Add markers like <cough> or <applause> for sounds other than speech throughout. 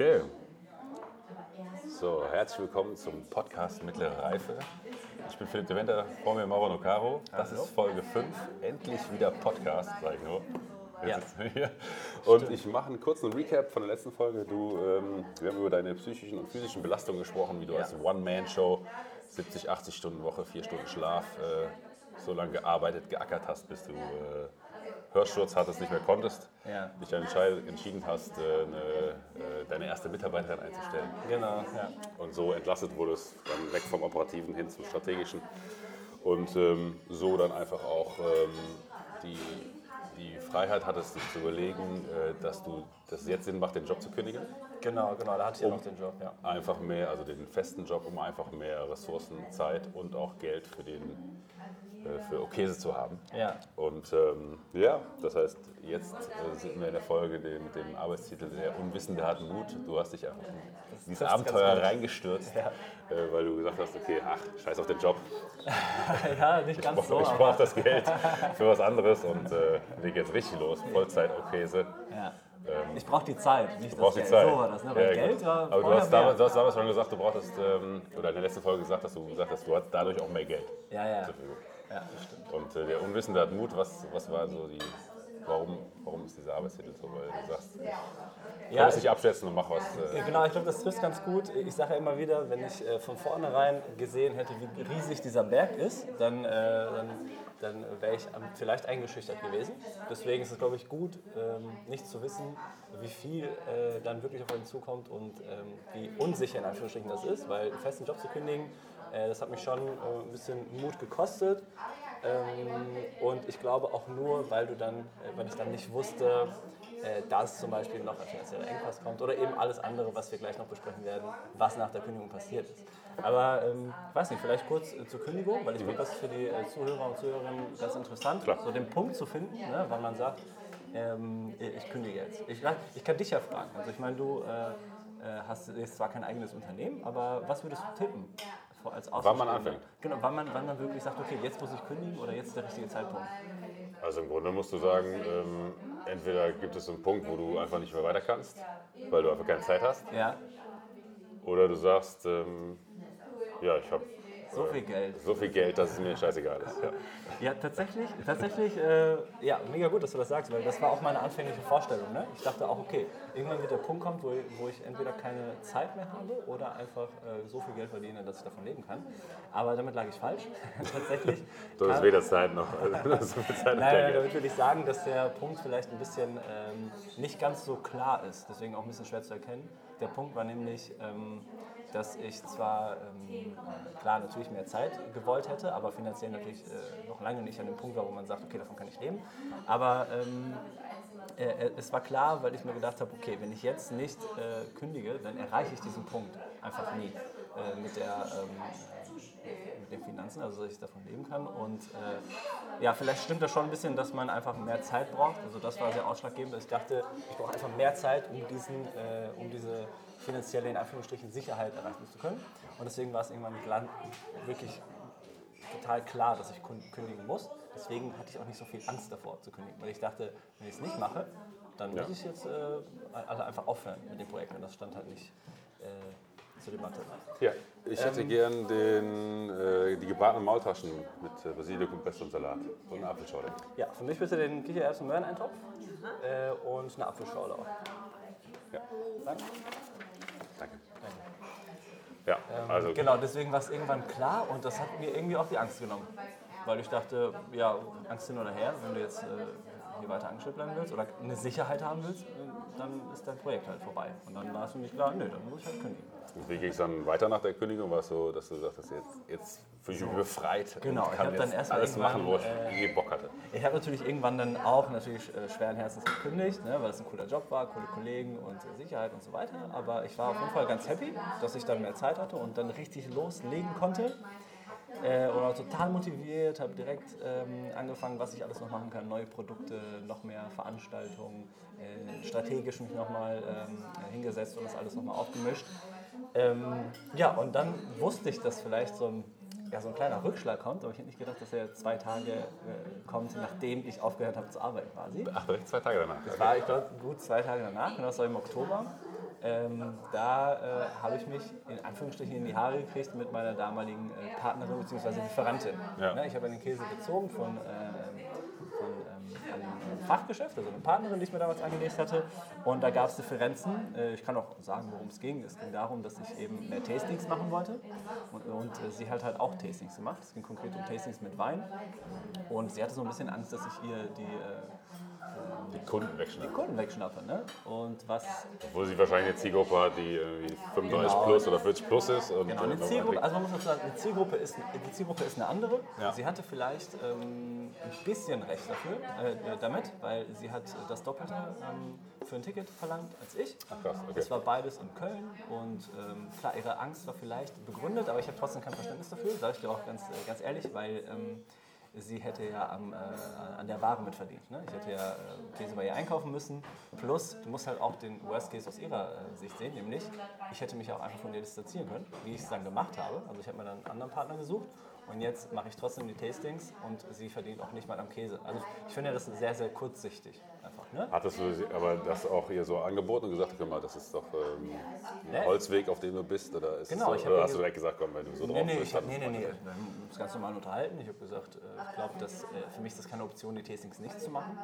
Okay. So, herzlich willkommen zum Podcast Mittlere Reife. Ich bin Philipp de Wender, vor mir Mauro Nocaro. Das Hallo. ist Folge 5. Endlich wieder Podcast, sag ich nur. Jetzt Ja. hier. Und ich mache einen kurzen Recap von der letzten Folge. Du, ähm, wir haben über deine psychischen und physischen Belastungen gesprochen, wie du Ja. als One-Man-Show 70, 80 Stunden Woche, 4 Stunden Schlaf, äh, so lange gearbeitet, geackert hast, bis du äh, Hörsturz hattest, nicht mehr konntest. Ja. Dich entschieden hast, äh, eine, äh, deine erste Mitarbeiterin einzustellen Genau, ja. und so entlastet wurdest, dann weg vom Operativen hin zum Strategischen und ähm, so dann einfach auch ähm, die, die Freiheit hattest, dich zu überlegen, äh, dass, du, dass es jetzt Sinn macht, den Job zu kündigen. Genau, genau, da hatte ich ja noch den Job, ja. Einfach mehr, also den festen Job, um einfach mehr Ressourcen, Zeit und auch Geld für den für Okese zu haben. Ja. Und ähm, ja, das heißt, jetzt äh, sind wir in der Folge den, mit dem Arbeitstitel Der Unwissende hat Mut. Du hast dich einfach in dieses Abenteuer reingestürzt, Ja. äh, weil du gesagt hast, okay, ach, scheiß auf den Job, <laughs> ja, nicht ganz so, ich brauche das Geld für was anderes und äh, leg jetzt richtig los, Vollzeit-Okese. ja. Ich brauche die Zeit, nicht brauchst das Geld. Zeit. So war das, ne? Weil Ja, Geld war Aber du hast, damals, du hast damals schon gesagt, du brauchtest, ähm, oder in der letzten Folge gesagt, dass du gesagt hast, du hast dadurch auch mehr Geld Ja, ja, zur Verfügung. ja, das stimmt. Und äh, der Unwissende hat Mut, was, was war so die, warum, warum ist dieser Arbeitstitel so? Weil du sagst, Ja, kann es nicht abschätzen und mach was. Äh, Ja, Genau, ich glaube, das trifft ganz gut. Ich sage ja immer wieder, wenn ich äh, von vornherein gesehen hätte, wie riesig dieser Berg ist, dann, äh, dann, dann wäre ich vielleicht eingeschüchtert gewesen. Deswegen ist es, glaube ich, gut, ähm, nicht zu wissen, wie viel äh, dann wirklich auf einen zukommt und ähm, wie unsicher in Anführungsstrichen das ist, weil einen festen Job zu kündigen, äh, das hat mich schon äh, ein bisschen Mut gekostet. Ähm, und ich glaube auch nur, weil du dann, äh, weil ich dann nicht wusste, äh, dass zum Beispiel noch ein finanzieller Engpass kommt oder eben alles andere, was wir gleich noch besprechen werden, was nach der Kündigung passiert ist. Aber ähm, ich weiß nicht, vielleicht kurz äh, zur Kündigung, weil ich glaube, das ist für die äh, Zuhörer und Zuhörerinnen ganz interessant, Klar. so den Punkt zu finden, ne, wann man sagt, ähm, ich kündige jetzt. Ich, ich kann dich ja fragen. Also ich meine, du äh, äh, hast jetzt zwar kein eigenes Unternehmen, aber was würdest du tippen? Als Wann man anfängt. Genau, wann man, wann man wirklich sagt, okay, jetzt muss ich kündigen oder jetzt ist der richtige Zeitpunkt. Also im Grunde musst du sagen, ähm, entweder gibt es einen Punkt, wo du einfach nicht mehr weiter kannst, weil du einfach keine Zeit hast, Ja, oder du sagst, ähm, ja, ich habe so viel Geld. so viel Geld, dass es mir scheißegal ist. Ja. Ja, tatsächlich, tatsächlich, äh, ja, mega gut, dass du das sagst, weil das war auch meine anfängliche Vorstellung. Ne? Ich dachte auch, okay, irgendwann wird der Punkt kommen, wo, wo ich entweder keine Zeit mehr habe oder einfach äh, so viel Geld verdiene, dass ich davon leben kann. Aber damit lag ich falsch. <laughs> tatsächlich. Du hast weder Zeit noch also, <laughs> so viel Zeit Geld. damit will ich sagen, dass der Punkt vielleicht ein bisschen ähm, nicht ganz so klar ist, deswegen auch ein bisschen schwer zu erkennen. Der Punkt war nämlich, ähm, dass ich zwar ähm, klar natürlich mehr Zeit gewollt hätte, aber finanziell natürlich äh, noch lange nicht an dem Punkt war, wo man sagt, okay, davon kann ich leben. Aber ähm, äh, es war klar, weil ich mir gedacht habe, okay, wenn ich jetzt nicht äh, kündige, dann erreiche ich diesen Punkt einfach nie äh, mit, der, ähm, mit den Finanzen, also dass ich davon leben kann. Und äh, ja, vielleicht stimmt das schon ein bisschen, dass man einfach mehr Zeit braucht. Also das war sehr ausschlaggebend. Ich dachte, ich brauche einfach mehr Zeit, um, diesen, äh, um diese finanzielle, in Anführungsstrichen, Sicherheit erreichen zu können. Und deswegen war es irgendwann wirklich total klar, dass ich kündigen muss. Deswegen hatte ich auch nicht so viel Angst davor zu kündigen, weil ich dachte, wenn ich es nicht mache, dann muss ich jetzt äh, also einfach aufhören mit dem Projekt. Und das stand halt nicht äh, zur Debatte. Ja, ich hätte gern den, äh, die gebratenen Maultaschen mit äh, Basilikum, Pesto und Salat und eine Apfelschorle. Ja, für mich bitte den Kichererbsen Möhreneintopf äh, und eine Apfelschorle auch. Ja, Danke. Danke. Ja, also Genau, deswegen war es irgendwann klar und das hat mir irgendwie auch die Angst genommen. Weil ich dachte, ja, Angst hin oder her, wenn du jetzt äh, hier weiter angestellt bleiben willst oder eine Sicherheit haben willst, äh, dann ist dein Projekt halt vorbei. Und dann war es für mich klar, nö, dann muss ich halt kündigen. Und wie ging es dann weiter nach der Kündigung? War es so, dass du sagtest, jetzt, jetzt fühle ich mich befreit Genau, und ich kann dann jetzt erst mal alles machen, wo ich irgendwann, je Bock hatte. Ich habe natürlich irgendwann dann auch natürlich äh, schweren Herzens gekündigt, ne, weil es ein cooler Job war, coole Kollegen und äh, Sicherheit und so weiter. Aber ich war auf jeden Fall ganz happy, dass ich dann mehr Zeit hatte und dann richtig loslegen konnte. Äh, und war total motiviert, habe direkt ähm, angefangen, was ich alles noch machen kann. Neue Produkte, noch mehr Veranstaltungen, äh, strategisch mich nochmal ähm, hingesetzt und das alles nochmal aufgemischt. Ähm, ja, und dann wusste ich, dass vielleicht so ein, ja, so ein kleiner Rückschlag kommt, aber ich hätte nicht gedacht, dass er zwei Tage äh, kommt, nachdem ich aufgehört habe zu arbeiten quasi. Ach, direkt zwei Tage danach. Das war, ich glaube, gut zwei Tage danach, und das war im Oktober. Ähm, da äh, habe ich mich in Anführungsstrichen in die Haare gekriegt mit meiner damaligen äh, Partnerin bzw. Lieferantin. Ja. Ne, ich habe den Käse gezogen von, äh, von ähm, einem Fachgeschäft, also eine Partnerin, die ich mir damals angelegt hatte. Und da gab es Differenzen. Äh, ich kann auch sagen, worum es ging. Es ging darum, dass ich eben mehr Tastings machen wollte. Und, und äh, sie hat halt auch Tastings gemacht. Es ging konkret um Tastings mit Wein. Und sie hatte so ein bisschen Angst, dass ich ihr die, äh, Die Kunden wegschnappen. Kunden wegschnappe. Ne? Und was Obwohl sie wahrscheinlich eine Zielgruppe hat, die irgendwie 35 Genau. plus oder 40 plus ist. Und Genau, äh, eine Zielgruppe, also man muss auch sagen, die Zielgruppe ist, die Zielgruppe ist eine andere. Ja. Sie hatte vielleicht ähm, ein bisschen recht dafür, äh, damit, weil sie hat das Doppelte ähm, für ein Ticket verlangt als ich. Ach krass, okay. Es war beides in Köln und ähm, klar, ihre Angst war vielleicht begründet, aber ich habe trotzdem kein Verständnis dafür, sage ich dir auch ganz, äh, ganz ehrlich, weil ähm, sie hätte ja am, äh, an der Ware mitverdient. Ne? Ich hätte ja äh, Käse bei ihr einkaufen müssen. Plus, du musst halt auch den Worst Case aus ihrer äh, Sicht sehen, nämlich ich hätte mich auch einfach von ihr distanzieren können, wie ich es dann gemacht habe. Also ich habe mir dann einen anderen Partner gesucht und jetzt mache ich trotzdem die Tastings und sie verdient auch nicht mal am Käse. Also ich finde das sehr, sehr kurzsichtig einfach. Ne? Hattest du aber das auch ihr so angeboten und gesagt, guck mal, das ist doch ähm, ein Nee. Holzweg, auf dem du bist? Oder, ist Genau, ich so, hab oder hast du direkt gesagt, komm, wenn du so Nee, drauf nee, bist, ich hab, nee, nee, nee. Wir haben uns ganz normal unterhalten. Ich habe gesagt, äh, ich glaube, äh, für mich ist das keine Option, die Tastings nicht zu machen,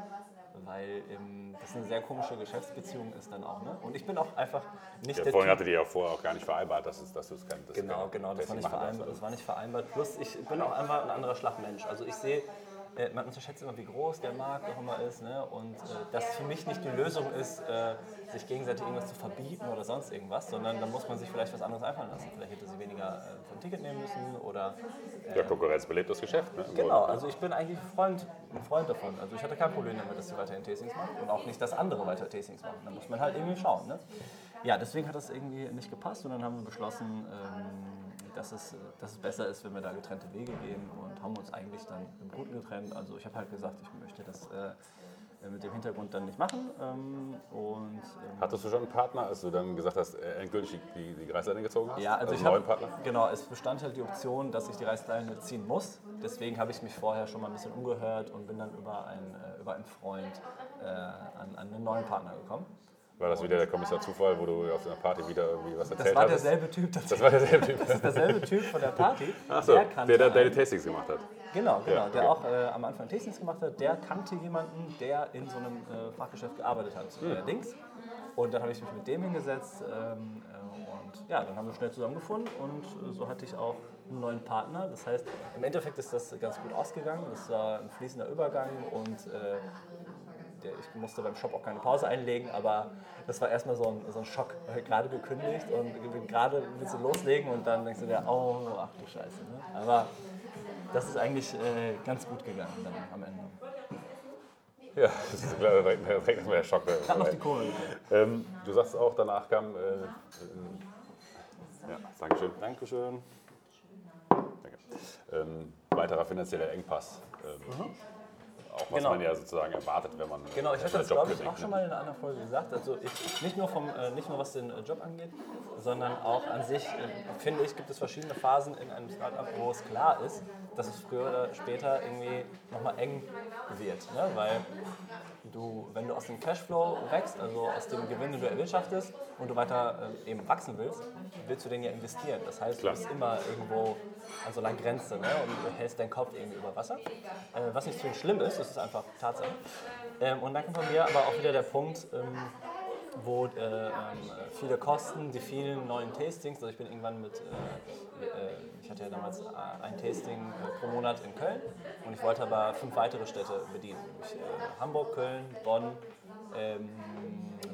weil ähm, das eine sehr komische Geschäftsbeziehung ist dann auch. Ne? Und ich bin auch einfach nicht Ja, der vorhin Typ, hattet ihr ja vorher auch gar nicht vereinbart, dass, es, dass du es kann. dass du Genau, genau, das war, nicht vereinbart, das war nicht vereinbart. Plus, ich bin auch einfach ein anderer Schlagmensch. Also ich sehe, äh, man unterschätzt immer, wie groß der Markt auch immer ist. Ne? Und äh, dass für mich nicht die Lösung ist, äh, sich gegenseitig irgendwas zu verbieten oder sonst irgendwas, sondern da muss man sich vielleicht was anderes einfallen lassen. Vielleicht hätte sie weniger äh, für ein Ticket nehmen müssen oder Ja, Konkurrenz belebt das Geschäft. Ne? Genau, also ich bin eigentlich ein Freund, ein Freund davon. Also ich hatte kein Problem damit, dass sie weiterhin Tastings machen und auch nicht, dass andere weiter Tastings machen. Da muss man halt irgendwie schauen. Ne? Ja, deswegen hat das irgendwie nicht gepasst und dann haben wir beschlossen, ähm, dass, es, dass es besser ist, wenn wir da getrennte Wege gehen und haben uns eigentlich dann im Guten getrennt. Also ich habe halt gesagt, ich möchte das äh, mit dem Hintergrund dann nicht machen ähm, und ähm, Hattest du schon einen Partner, als du dann gesagt hast, äh, endgültig die, die Reißleine gezogen hast? Ja, also, ich einen neuen habe Partner? genau, es bestand halt die Option, dass ich die Reißleine ziehen muss. Deswegen habe ich mich vorher schon mal ein bisschen umgehört und bin dann über einen, äh, über einen Freund äh, an, an einen neuen Partner gekommen. War das wieder der Kommissar Zufall, wo du auf einer Party wieder irgendwie was Das erzählt war hattest? derselbe Typ Das war derselbe Typ. Das ist derselbe Typ von der Party. <laughs> Achso, der, der deine einen- Tastings gemacht hat. Genau, genau. Ja, Der okay. auch äh, am Anfang Tastings gemacht hat, der kannte jemanden, der in so einem äh, Fachgeschäft gearbeitet hat, Hm. allerdings. Und dann habe ich mich mit dem hingesetzt ähm, äh, und ja, dann haben wir schnell zusammengefunden und äh, so hatte ich auch einen neuen Partner. Das heißt, im Endeffekt ist das ganz gut ausgegangen. Das war ein fließender Übergang und äh, der, ich musste beim Shop auch keine Pause einlegen, aber das war erstmal so ein, so ein Schock. Gerade gekündigt und gerade willst du loslegen und dann denkst du dir, oh, ach du Scheiße. Ne? Aber das ist eigentlich äh, ganz gut gegangen dann am Ende. Ja, <laughs> das ist klar, direkt, direkt erstmal der Schock. Ich habe noch die Kohle. Ähm, du sagst auch, danach kam. Äh, äh, ja, Dankeschön. Dankeschön. Danke. Ähm, weiterer finanzieller Engpass. Ähm, Auch was Genau. man ja sozusagen erwartet, wenn man. Genau, ich hatte das glaube ich auch schon mal in einer anderen Folge gesagt. Also ich, nicht, nur vom, äh, nicht nur was den äh, Job angeht, sondern auch an sich, äh, finde ich, gibt es verschiedene Phasen in einem Startup, wo es klar ist, dass es früher oder später irgendwie nochmal eng wird. Ne? Weil du, wenn du aus dem Cashflow wächst, also aus dem Gewinn, den du erwirtschaftest und du weiter äh, eben wachsen willst, willst du den ja investieren. Das heißt, Klar. du bist immer irgendwo an so einer Grenze ne? und du hältst deinen Kopf irgendwie über Wasser. Äh, was nicht so schlimm ist, das ist einfach Tatsache. Ähm, und dann kommt bei mir aber auch wieder der Punkt, ähm, wo äh, ähm, viele Kosten, die vielen neuen Tastings, also ich bin irgendwann mit, äh, äh, ich hatte ja damals äh, ein Tasting äh, pro Monat in Köln und ich wollte aber fünf weitere Städte bedienen. Äh, Hamburg, Köln, Bonn, ähm,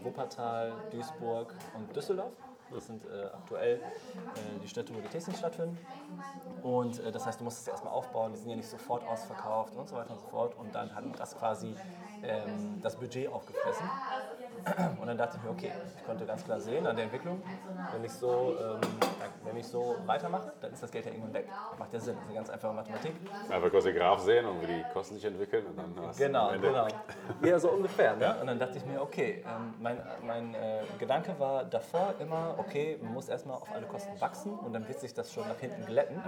Wuppertal, Duisburg und Düsseldorf. Das sind äh, aktuell äh, die Städte, wo die Tastings stattfinden. Und äh, das heißt, du musst es erstmal aufbauen, die sind ja nicht sofort ausverkauft und so weiter und so fort. Und dann hat das quasi ähm, das Budget aufgefressen. Und dann dachte ich mir, okay, ich konnte ganz klar sehen an der Entwicklung, wenn ich so, ähm, wenn ich so weitermache, dann ist das Geld ja irgendwann weg. Macht ja Sinn, das ist eine ganz einfache Mathematik. Einfach kurz den Graph sehen und wie die Kosten sich entwickeln. Und dann hast du Genau, genau. <laughs> Ja, so ungefähr. Ne? Und dann dachte ich mir, okay, ähm, mein, mein äh, Gedanke war davor immer, okay, man muss erstmal auf alle Kosten wachsen und dann wird sich das schon nach hinten glätten.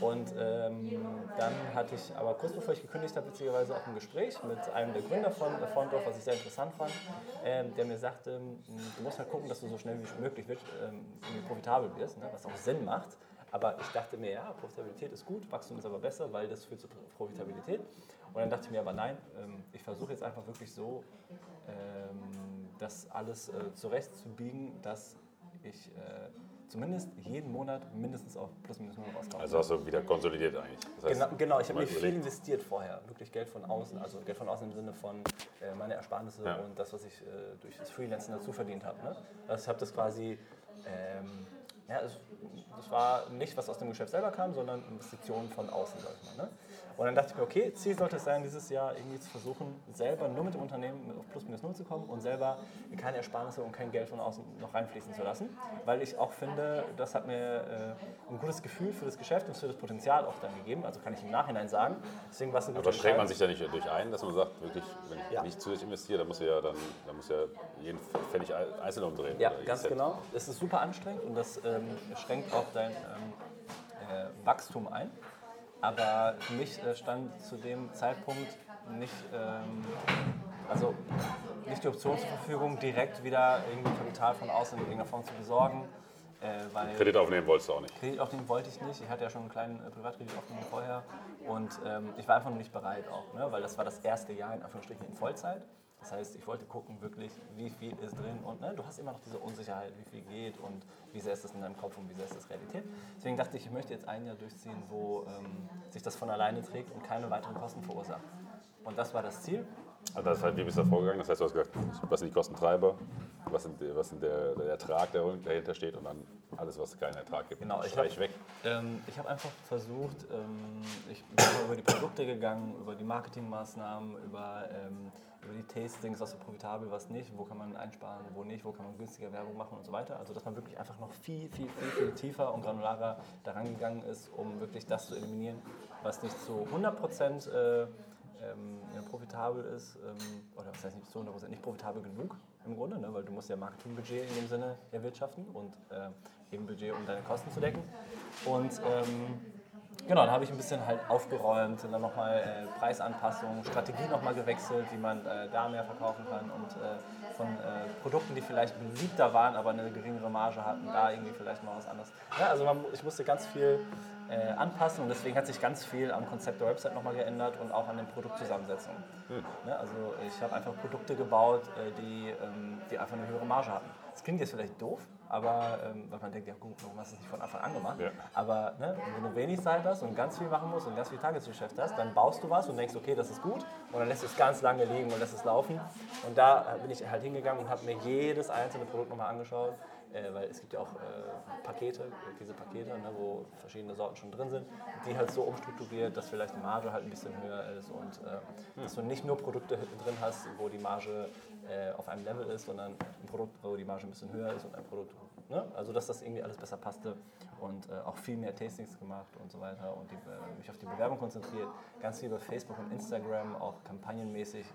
Und ähm, dann hatte ich aber kurz bevor ich gekündigt habe, witzigerweise auch ein Gespräch mit einem der Gründer von Fondorf, was ich sehr interessant fand, ähm, der mir sagte, du musst halt gucken, dass du so schnell wie möglich wird, ähm, profitabel wirst, ne, was auch Sinn macht. Aber ich dachte mir, ja, Profitabilität ist gut, Wachstum ist aber besser, weil das führt zu Profitabilität. Und dann dachte ich mir aber, nein, ähm, ich versuche jetzt einfach wirklich so, ähm, das alles äh, zurechtzubiegen, dass ich äh, zumindest jeden Monat mindestens auf plus minus null rauskaufe. Also hast du wieder konsolidiert eigentlich. Das heißt, genau, genau, ich habe mir viel investiert vorher, wirklich Geld von außen, also Geld von außen im Sinne von äh, meine Ersparnisse ja. und das, was ich äh, durch das Freelancen dazu verdient habe. Ne? Also ich habe das quasi ähm, ja, es, das war nicht, was aus dem Geschäft selber kam, sondern Investitionen von außen, sag ich mal. Ne? Und dann dachte ich mir, okay, Ziel sollte es sein, dieses Jahr irgendwie zu versuchen, selber nur mit dem Unternehmen auf plus minus null zu kommen und selber keine Ersparnisse und kein Geld von außen noch reinfließen zu lassen. Weil ich auch finde, das hat mir äh, ein gutes Gefühl für das Geschäft und für das Potenzial auch dann gegeben. Also kann ich im Nachhinein sagen. Deswegen war es Aber schränkt man sich da nicht durch ein, dass man sagt, wirklich, wenn ich ja. nicht zusätzlich investiere, dann muss ja dann, dann muss ja jeden Pfennig einzeln umdrehen. Ja, ganz genau. Das ist super anstrengend und das ähm, schränkt auch dein ähm, äh, Wachstum ein. Aber für mich äh, stand zu dem Zeitpunkt nicht, ähm, also nicht die Option zur Verfügung, direkt wieder irgendwie Kapital von außen in irgendeiner Form zu besorgen. Äh, Kredit aufnehmen wolltest du auch nicht? Kredit aufnehmen wollte ich nicht. Ich hatte ja schon einen kleinen äh, Privatkredit aufgenommen vorher. Und ähm, ich war einfach noch nicht bereit auch, ne? weil das war das erste Jahr in Anführungsstrichen in Vollzeit. Das heißt, ich wollte gucken wirklich, wie viel ist drin und ne, du hast immer noch diese Unsicherheit, wie viel geht und wie sehr ist das in deinem Kopf und wie sehr ist das Realität. Deswegen dachte ich, ich möchte jetzt ein Jahr durchziehen, wo ähm, sich das von alleine trägt und keine weiteren Kosten verursacht. Und das war das Ziel. Also das heißt, wie bist du da vorgegangen? Das heißt, du hast gesagt, was sind die Kostentreiber, was, sind, was sind der, der, Ertrag, der dahinter steht und dann alles, was keinen Ertrag gibt, genau, ich hab, weg. Ähm, ich habe einfach versucht, ähm, ich bin über die Produkte gegangen, über die Marketingmaßnahmen, über ähm, über die Tastings, was ist profitabel, was nicht, wo kann man einsparen, wo nicht, wo kann man günstiger Werbung machen und so weiter. Also dass man wirklich einfach noch viel, viel, viel, viel tiefer und granularer daran gegangen ist, um wirklich das zu eliminieren, was nicht zu 100 äh, ähm, profitabel ist, ähm, oder was heißt nicht zu 100 nicht profitabel genug im Grunde, ne? weil du musst ja Marketingbudget in dem Sinne erwirtschaften und äh, eben Budget, um deine Kosten zu decken. Und ähm, Genau, dann habe ich ein bisschen halt aufgeräumt und dann nochmal äh, Preisanpassungen, Strategie nochmal gewechselt, wie man äh, da mehr verkaufen kann und äh, von äh, Produkten, die vielleicht beliebter waren, aber eine geringere Marge hatten, da irgendwie vielleicht mal was anderes. Ja, also man, ich musste ganz viel äh, anpassen und deswegen hat sich ganz viel am Konzept der Website nochmal geändert und auch an den Produktzusammensetzungen. Hm. Ja, also ich habe einfach Produkte gebaut, äh, die, ähm, die einfach eine höhere Marge hatten. Das klingt jetzt vielleicht doof, aber ähm, weil man denkt, ja gut, warum hast du es nicht von Anfang an gemacht? Ja. Aber ne, wenn du wenig Zeit hast und ganz viel machen musst und ganz viel Tagesgeschäft hast, dann baust du was und denkst, okay, das ist gut und dann lässt du es ganz lange liegen und lässt es laufen. Und da bin ich halt hingegangen und habe mir jedes einzelne Produkt nochmal angeschaut, äh, weil es gibt ja auch äh, Pakete, diese Pakete, ne, wo verschiedene Sorten schon drin sind, die halt so umstrukturiert, dass vielleicht die Marge halt ein bisschen höher ist und äh, hm. dass du nicht nur Produkte drin hast, wo die Marge äh, auf einem Level ist, sondern ein Produkt, wo die Marge ein bisschen höher ist und ein Produkt, ne? also dass das irgendwie alles besser passte und äh, auch viel mehr Tastings gemacht und so weiter und die, äh, mich auf die Bewerbung konzentriert, ganz viel über Facebook und Instagram, auch kampagnenmäßig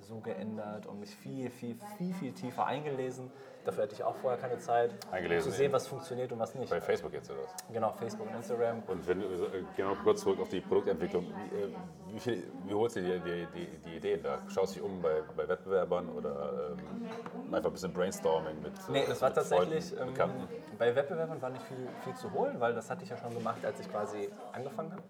so geändert und mich viel, viel, viel, viel tiefer eingelesen Dafür hatte ich auch vorher keine Zeit, Eingelesen zu sehen, was funktioniert und was nicht. Bei Facebook jetzt oder was? Genau, Facebook und Instagram. Und wenn äh, genau kurz zurück auf die Produktentwicklung, wie, äh, wie, viel, wie holst du dir die, die, die, Ideen da? Schaust du dich um bei, bei Wettbewerbern oder ähm, einfach ein bisschen Brainstorming mit Nee, das war tatsächlich, ähm, bei Wettbewerbern war nicht viel, viel zu holen, weil das hatte ich ja schon gemacht, als ich quasi angefangen habe.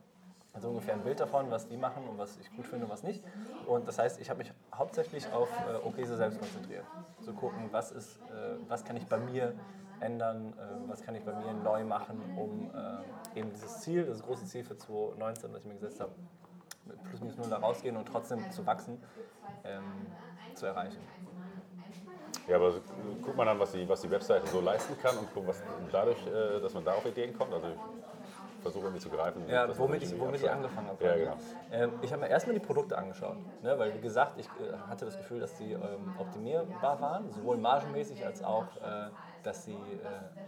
Also ungefähr ein Bild davon, was die machen und was ich gut finde und was nicht. Und das heißt, ich habe mich hauptsächlich auf äh, Okese selbst konzentriert. Zu gucken, was, ist, äh, was kann ich bei mir ändern, äh, was kann ich bei mir neu machen, um äh, eben dieses Ziel, das große Ziel für 2019, was ich mir gesetzt habe, mit plus minus null da rausgehen und trotzdem zu wachsen, ähm, zu erreichen. Ja, aber guckt man dann, was die, was die Webseite so leisten kann und guckt, was dadurch, äh, dass man da auf Ideen kommt. Also versuche irgendwie zu greifen. Ja, womit ich, womit ich angefangen habe. Ja, genau. Ähm, ich habe mir erstmal die Produkte angeschaut, ne, weil wie gesagt, ich äh, hatte das Gefühl, dass sie ähm, optimierbar waren, sowohl margenmäßig als auch, äh, dass sie äh,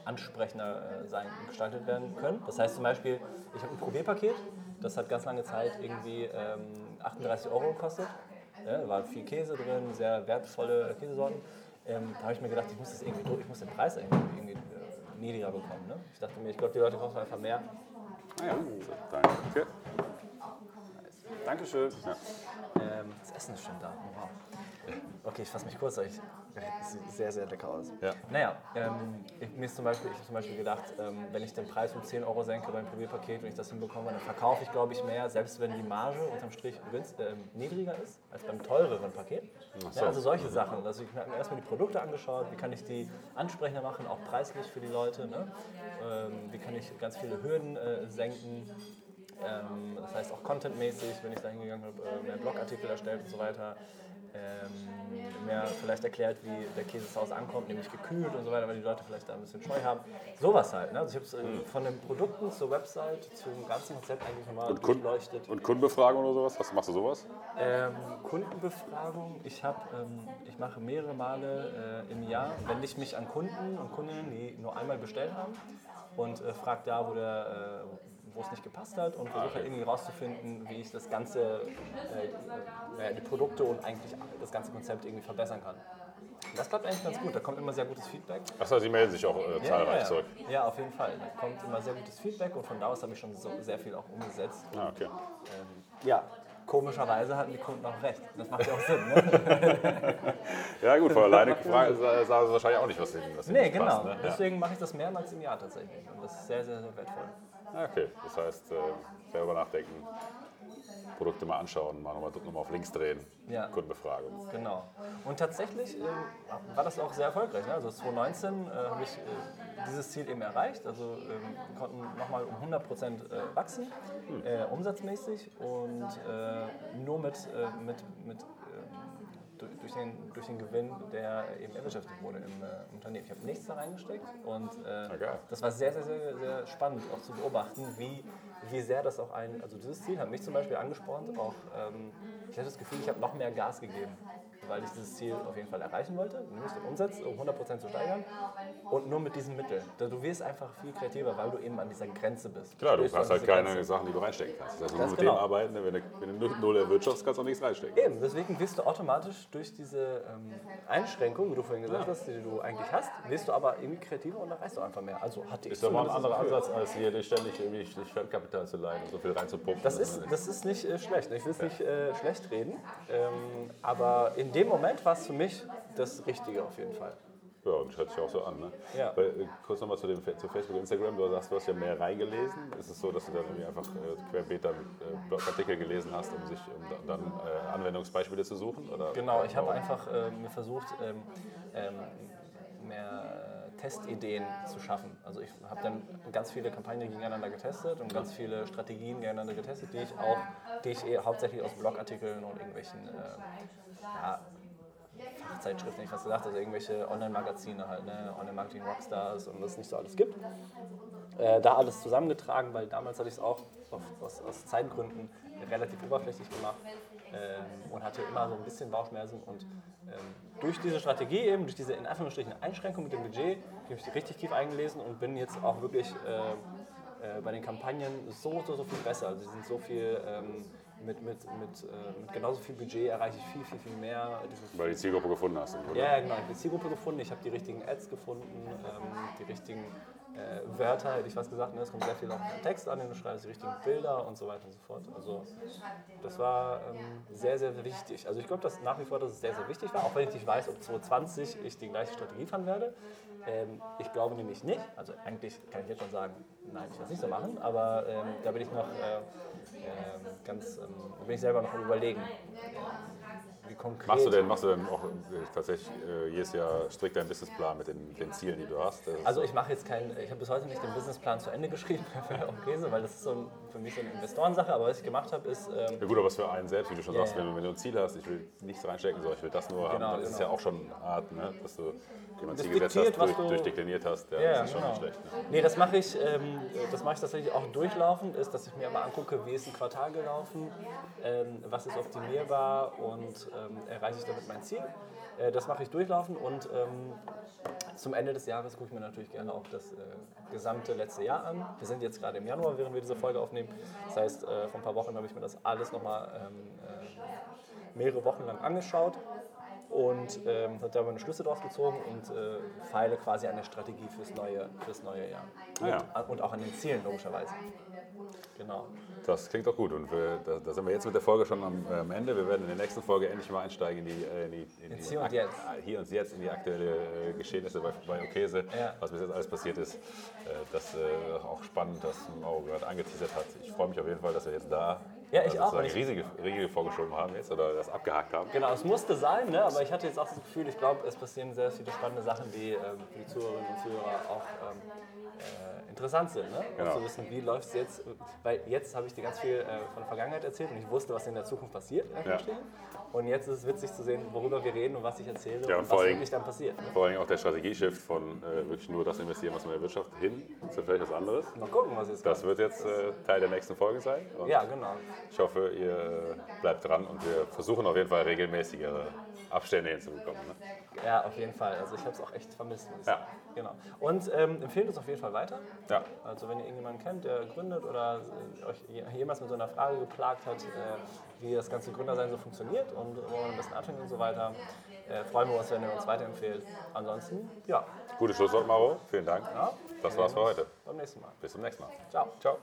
ansprechender äh, sein, gestaltet werden können. Das heißt zum Beispiel, ich habe ein Probierpaket, das hat ganz lange Zeit irgendwie ähm, 38 Euro gekostet. Ja, da war viel Käse drin, sehr wertvolle Käsesorten. Ähm, da habe ich mir gedacht, ich muss, das irgendwie, ich muss den Preis irgendwie, irgendwie äh, niedriger bekommen. Ne? Ich dachte mir, ich glaube, die Leute kaufen einfach mehr Ah ja, so, danke. Dankeschön. Ja. Ähm, das Essen ist schon da. Oh, wow. Okay, ich fasse mich kurz, ich es sieht sehr, sehr lecker aus. Ja. Naja, ähm, ich, mir ist zum Beispiel, ich habe zum Beispiel gedacht, ähm, wenn ich den Preis um 10 Euro senke beim Probierpaket und ich das hinbekomme, dann verkaufe ich, glaube ich, mehr, selbst wenn die Marge unterm Strich günst, ähm, niedriger ist als beim teureren Paket. so. Ja, also solche Sachen. Also ich habe mir erstmal die Produkte angeschaut, wie kann ich die ansprechender machen, auch preislich für die Leute. Ne? Ähm, wie kann ich ganz viele Hürden äh, senken. Ähm, das heißt auch contentmäßig, wenn ich da hingegangen habe, äh, mehr Blogartikel erstellt und so weiter. Ähm, mehr vielleicht erklärt, wie der Käse zu Hause ankommt, nämlich gekühlt und so weiter, weil die Leute vielleicht da ein bisschen Scheu haben. Sowas halt. Ne? Also ich habe es äh, von den Produkten zur Website zum ganzen Konzept eigentlich nochmal Und, durchleuchtet. und Kundenbefragung oder sowas? Was, machst du sowas? Ähm, Kundenbefragung. Ich, hab, ähm, ich mache mehrere Male äh, im Jahr, wende ich mich an Kunden und Kundinnen, die nur einmal bestellt haben und äh, frage da, wo, der, äh, wo es nicht gepasst hat und versuche halt irgendwie rauszufinden, wie ich das ganze, äh, äh, die Produkte und eigentlich das ganze Konzept irgendwie verbessern kann. Und das klappt eigentlich ganz gut. Da kommt immer sehr gutes Feedback. Achso, sie melden sich auch äh, zahlreich ja, zurück. Ja, auf jeden Fall. Da kommt immer sehr gutes Feedback und von da aus habe ich schon so sehr viel auch umgesetzt. Ah, okay. Ja, komischerweise hatten die Kunden auch recht. Das macht ja auch Sinn. Ne? Ja gut, von alleine fragen- sa- sagen sie wahrscheinlich auch nicht, was ihnen, was Nee, genau. passt. Ne? Ja. Deswegen mache ich das mehrmals im Jahr tatsächlich. Und das ist sehr, sehr, sehr wertvoll. Okay, das heißt, äh, selber nachdenken, Produkte mal anschauen, mal nochmal noch mal auf links drehen, Ja. Kundenbefragung. Genau. Und tatsächlich ähm, war das auch sehr erfolgreich. Ne? Also 2019 äh, habe ich äh, dieses Ziel eben erreicht. Also ähm, wir konnten nochmal um 100 Prozent äh, wachsen, äh, umsatzmäßig und äh, nur mit, äh, mit, mit durch, den, durch den Gewinn, der eben erwirtschaftet wurde im äh, Unternehmen. Ich habe nichts da reingesteckt und äh, das war sehr, sehr, sehr, sehr spannend auch zu beobachten, wie, wie sehr das auch ein, also dieses Ziel hat mich zum Beispiel angespornt, auch ähm, ich hatte das Gefühl, ich habe noch mehr Gas gegeben, weil ich dieses Ziel auf jeden Fall erreichen wollte, nämlich den Umsatz um 100% zu steigern und nur mit diesem Mittel. Du wirst einfach viel kreativer, weil du eben an dieser Grenze bist. Klar, du Stößt hast halt keine Grenze. Sachen, die du reinstecken kannst. Das heißt, Ganz nur mit genau. dem arbeiten, wenn du, wenn du null erwirtschaftst, kannst du auch nichts reinstecken. Eben, deswegen wirst du automatisch durch diese ähm, Einschränkung, wie du vorhin gesagt hast, die du eigentlich hast, wirst du aber irgendwie kreativer und erreichst du einfach mehr. Also hatte ich Ist doch mal ein anderer. Ansatz, als hier dich ständig irgendwie sich Fremdkapital zu leihen und so viel reinzupumpen. Das ist, das ist nicht äh, schlecht. Ich will es nicht äh, schlecht reden. Ähm, aber in dem Moment war es für mich das Richtige auf jeden Fall. Ja, und hört sich auch so an. Ne? Ja. Weil, äh, kurz nochmal zu, dem, zu Facebook und Instagram. Du sagst, du hast ja mehr reingelesen. Ist es so, dass du dann irgendwie einfach äh, querbeet dann äh, Blogartikel gelesen hast, um sich um da- dann äh, Anwendungsbeispiele zu suchen? Oder Genau, ich habe einfach äh, mir versucht, ähm, ähm, mehr Testideen zu schaffen. Also ich habe dann ganz viele Kampagnen gegeneinander getestet und ganz viele Strategien gegeneinander getestet, die ich auch, die ich eher hauptsächlich aus Blogartikeln und irgendwelchen äh, ja, Fachzeitschriften, ich fast gesagt, also irgendwelche Online-Magazine halt, ne? Online-Marketing-Rockstars und was es nicht so alles gibt. Äh, da alles zusammengetragen, weil damals hatte ich es auch auf, aus, aus Zeitgründen relativ oberflächlich gemacht ähm, und hatte immer so ein bisschen Bauchschmerzen. Und ähm, durch diese Strategie eben, durch diese in Anführungsstrichen Einschränkung mit dem Budget, habe ich richtig tief eingelesen und bin jetzt auch wirklich äh, äh, bei den Kampagnen so, so, so viel besser. Also die sind so viel ähm, mit, mit, mit, äh, mit genauso viel Budget erreiche ich viel, viel, viel mehr. Weil du die Zielgruppe gefunden hast. Oder? ja, ja, genau. Ich habe die Zielgruppe gefunden, ich habe die richtigen Ads gefunden, ähm, die richtigen äh, Wörter, hätte ich was gesagt. Ne? Es kommt sehr viel auch Text an, den du schreibst, die richtigen Bilder und so weiter und so fort. Also das war ähm, sehr, sehr wichtig. Also ich glaube, dass nach wie vor, dass es sehr, sehr wichtig war, auch wenn ich nicht weiß, ob 2020 ich die gleiche Strategie fahren werde. Ähm, ich glaube nämlich nicht. Also eigentlich kann ich jetzt schon sagen, nein, ich werde es nicht so machen, aber ähm, da bin ich noch äh, ähm, ganz, ähm, bin ich selber noch am überlegen. Wie konkret. Machst du denn, machst du denn auch äh, tatsächlich äh, jedes Jahr strikt deinen Businessplan mit den, den Zielen, die du hast? Also ich mache jetzt keinen, ich habe bis heute nicht den Businessplan zu Ende <laughs> geschrieben für Käse, weil das ist so ein, für mich so eine Investorensache. Aber was ich gemacht habe, ist, ähm, Ja gut, aber was für einen selbst, wie du schon Ja, sagst, wenn, du- wenn du ein Ziel hast, ich will nichts reinstecken, sondern ich will das nur haben, Genau, dann ist es genau. ja auch schon eine Art, ne, dass du jemand Ziel gesetzt hast, durch, du- durchdekliniert hast, ja, Ja, das ist schon genau. nicht schlecht. Ne? Nee, das mache ich, ähm, das mache ich tatsächlich auch durchlaufend, ist, dass ich mir mal angucke, wie ist ein Quartal gelaufen, ähm, was ist optimierbar und ähm, erreiche ich damit mein Ziel. Äh, das mache ich durchlaufend und ähm, zum Ende des Jahres gucke ich mir natürlich gerne auch das äh, gesamte letzte Jahr an. Wir sind jetzt gerade im Januar, während wir diese Folge aufnehmen. Das heißt, äh, vor ein paar Wochen habe ich mir das alles nochmal ähm, äh, mehrere Wochen lang angeschaut und ähm, habe da meine Schlüsse draus gezogen und äh, feile quasi eine Strategie fürs neue, fürs neue Jahr. Ah, ja. und, auch an den Zielen logischerweise. Genau. Das klingt doch gut und wir, da, da, sind wir jetzt mit der Folge schon am, äh, am, Ende. Wir werden in der nächsten Folge endlich mal einsteigen in die, äh, in die, in die hier, und jetzt. hier und jetzt in die aktuelle äh, Geschehnisse bei, bei Okese, ja. was bis jetzt alles passiert ist. Äh, das ist äh, auch spannend, dass Mauro gerade angeteasert hat. Ich freue mich auf jeden Fall, dass wir jetzt da ja, ich auch. Eine riesige Riegel vorgeschoben haben jetzt oder das abgehakt haben. Genau, es musste sein, ne? aber ich hatte jetzt auch das Gefühl, ich glaube, es passieren sehr viele spannende Sachen, die ähm, für die Zuhörerinnen und Zuhörer auch ähm, äh, interessant sind. Ne? Genau. Um zu wissen, wie läuft es jetzt, weil jetzt habe ich dir ganz viel äh, von der Vergangenheit erzählt und ich wusste, was in der Zukunft passiert. Ja. Und jetzt ist es witzig zu sehen, worüber wir reden und was ich erzähle ja, und, und was wirklich dann passiert. Ne? Vor allem auch der Strategieshift von äh, wirklich nur das investieren, was man in der Wirtschaft hin zu vielleicht was anderes. Mal gucken, was jetzt Das kommt. wird jetzt äh, Teil der nächsten Folge sein. Ja, genau. Ich hoffe, ihr bleibt dran und wir versuchen auf jeden Fall regelmäßigere Abstände hinzubekommen. Ne? Ja, auf jeden Fall. Also ich habe es auch echt vermisst. Ja. Genau. Und ähm, empfehlt uns auf jeden Fall weiter. Ja. Also wenn ihr irgendjemanden kennt, der gründet oder äh, euch jemals mit so einer Frage geplagt hat, äh, wie das ganze Gründersein so funktioniert und wo man am besten anfängt und so weiter, äh, freuen wir uns, wenn ihr uns weiterempfehlt. Ansonsten, ja. Gutes Schlusswort, Maro. Vielen Dank. Ja. Das war's für heute. Beim nächsten Mal. Bis zum nächsten Mal. Ciao. Ciao.